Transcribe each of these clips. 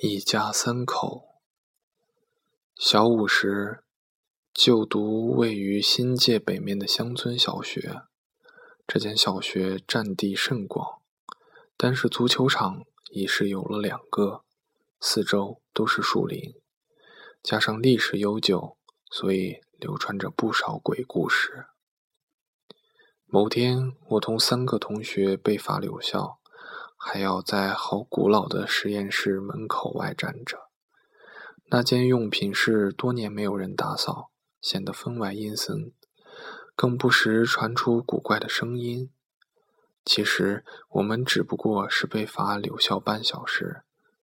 一家三口。小五时就读位于新界北面的乡村小学，这间小学占地甚广，单是足球场已是有了两个，四周都是树林，加上历史悠久，所以流传着不少鬼故事。某天，我同三个同学被罚留校。还要在好古老的实验室门口外站着。那间用品室多年没有人打扫，显得分外阴森，更不时传出古怪的声音。其实我们只不过是被罚留校半小时，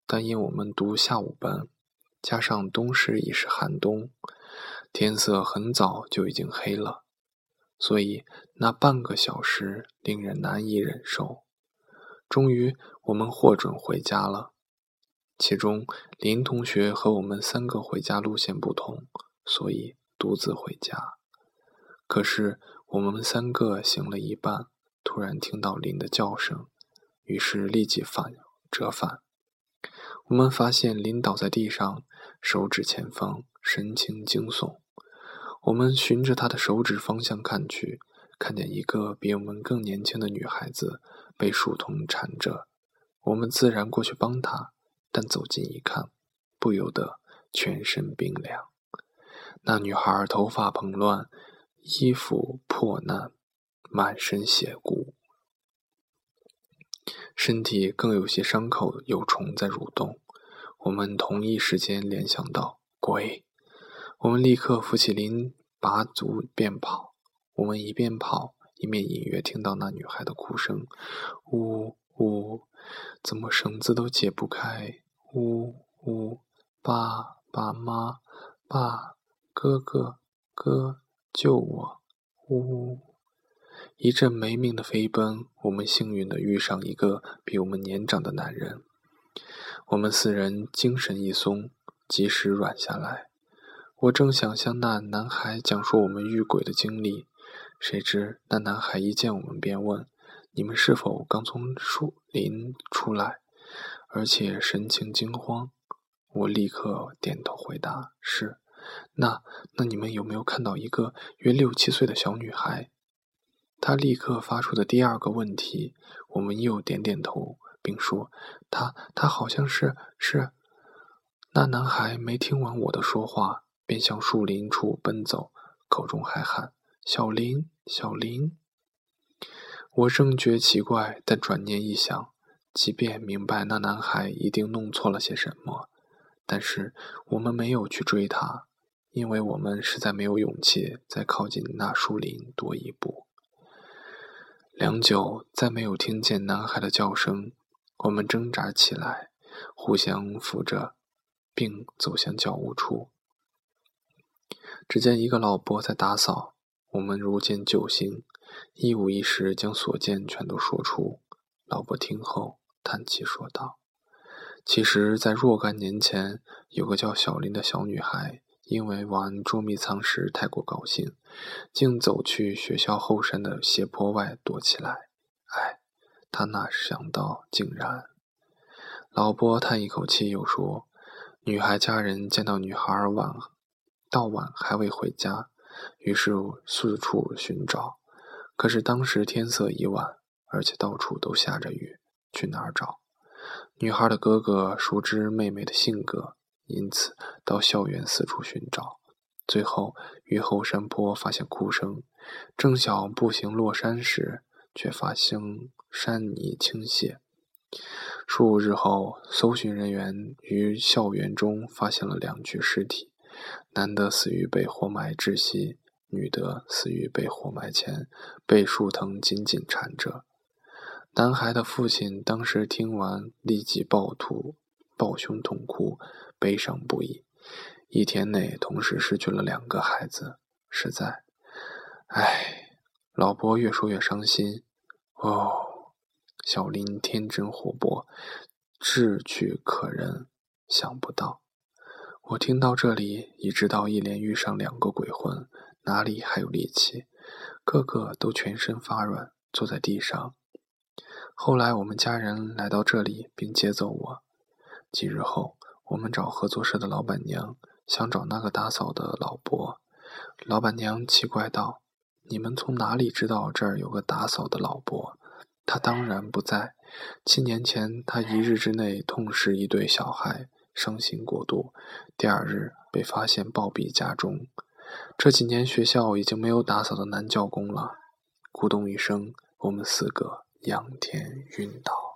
但因我们读下午班，加上冬时已是寒冬，天色很早就已经黑了，所以那半个小时令人难以忍受。终于，我们获准回家了。其中，林同学和我们三个回家路线不同，所以独自回家。可是，我们三个行了一半，突然听到林的叫声，于是立即返折返。我们发现林倒在地上，手指前方，神情惊悚。我们循着他的手指方向看去。看见一个比我们更年轻的女孩子被树藤缠着，我们自然过去帮她，但走近一看，不由得全身冰凉。那女孩头发蓬乱，衣服破烂，满身血骨，身体更有些伤口，有虫在蠕动。我们同一时间联想到鬼，我们立刻扶起林，拔足便跑。我们一边跑，一面隐约听到那女孩的哭声：“呜呜，怎么绳子都解不开？呜呜，爸爸妈，爸哥哥哥，救我！呜！”一阵没命的飞奔，我们幸运地遇上一个比我们年长的男人。我们四人精神一松，及时软下来。我正想向那男孩讲述我们遇鬼的经历。谁知那男孩一见我们便问：“你们是否刚从树林出来？”而且神情惊慌。我立刻点头回答：“是。”那那你们有没有看到一个约六七岁的小女孩？他立刻发出的第二个问题，我们又点点头，并说：“她她好像是是。”那男孩没听完我的说话，便向树林处奔走，口中还喊。小林，小林，我正觉奇怪，但转念一想，即便明白那男孩一定弄错了些什么，但是我们没有去追他，因为我们实在没有勇气再靠近那树林多一步。良久，再没有听见男孩的叫声，我们挣扎起来，互相扶着，并走向教务处。只见一个老伯在打扫。我们如见救星，一五一十将所见全都说出。老伯听后叹气说道：“其实，在若干年前，有个叫小林的小女孩，因为玩捉迷藏时太过高兴，竟走去学校后山的斜坡外躲起来。唉，她哪想到，竟然……”老伯叹一口气，又说：“女孩家人见到女孩晚到晚还未回家。”于是四处寻找，可是当时天色已晚，而且到处都下着雨，去哪儿找？女孩的哥哥熟知妹妹的性格，因此到校园四处寻找，最后于后山坡发现哭声，正想步行落山时，却发现山泥倾泻。数日后，搜寻人员于校园中发现了两具尸体。男的死于被活埋窒息，女的死于被活埋前被树藤紧紧缠着。男孩的父亲当时听完，立即抱头抱胸痛哭，悲伤不已。一天内同时失去了两个孩子，实在……唉。老伯越说越伤心。哦，小林天真活泼，志趣可人，想不到。我听到这里，已知道一连遇上两个鬼魂，哪里还有力气？个个都全身发软，坐在地上。后来我们家人来到这里，并接走我。几日后，我们找合作社的老板娘，想找那个打扫的老伯。老板娘奇怪道：“你们从哪里知道这儿有个打扫的老伯？”他当然不在。七年前，他一日之内痛失一对小孩，伤心过度。第二日被发现暴毙家中。这几年学校已经没有打扫的男教工了。咕咚一声，我们四个仰天晕倒。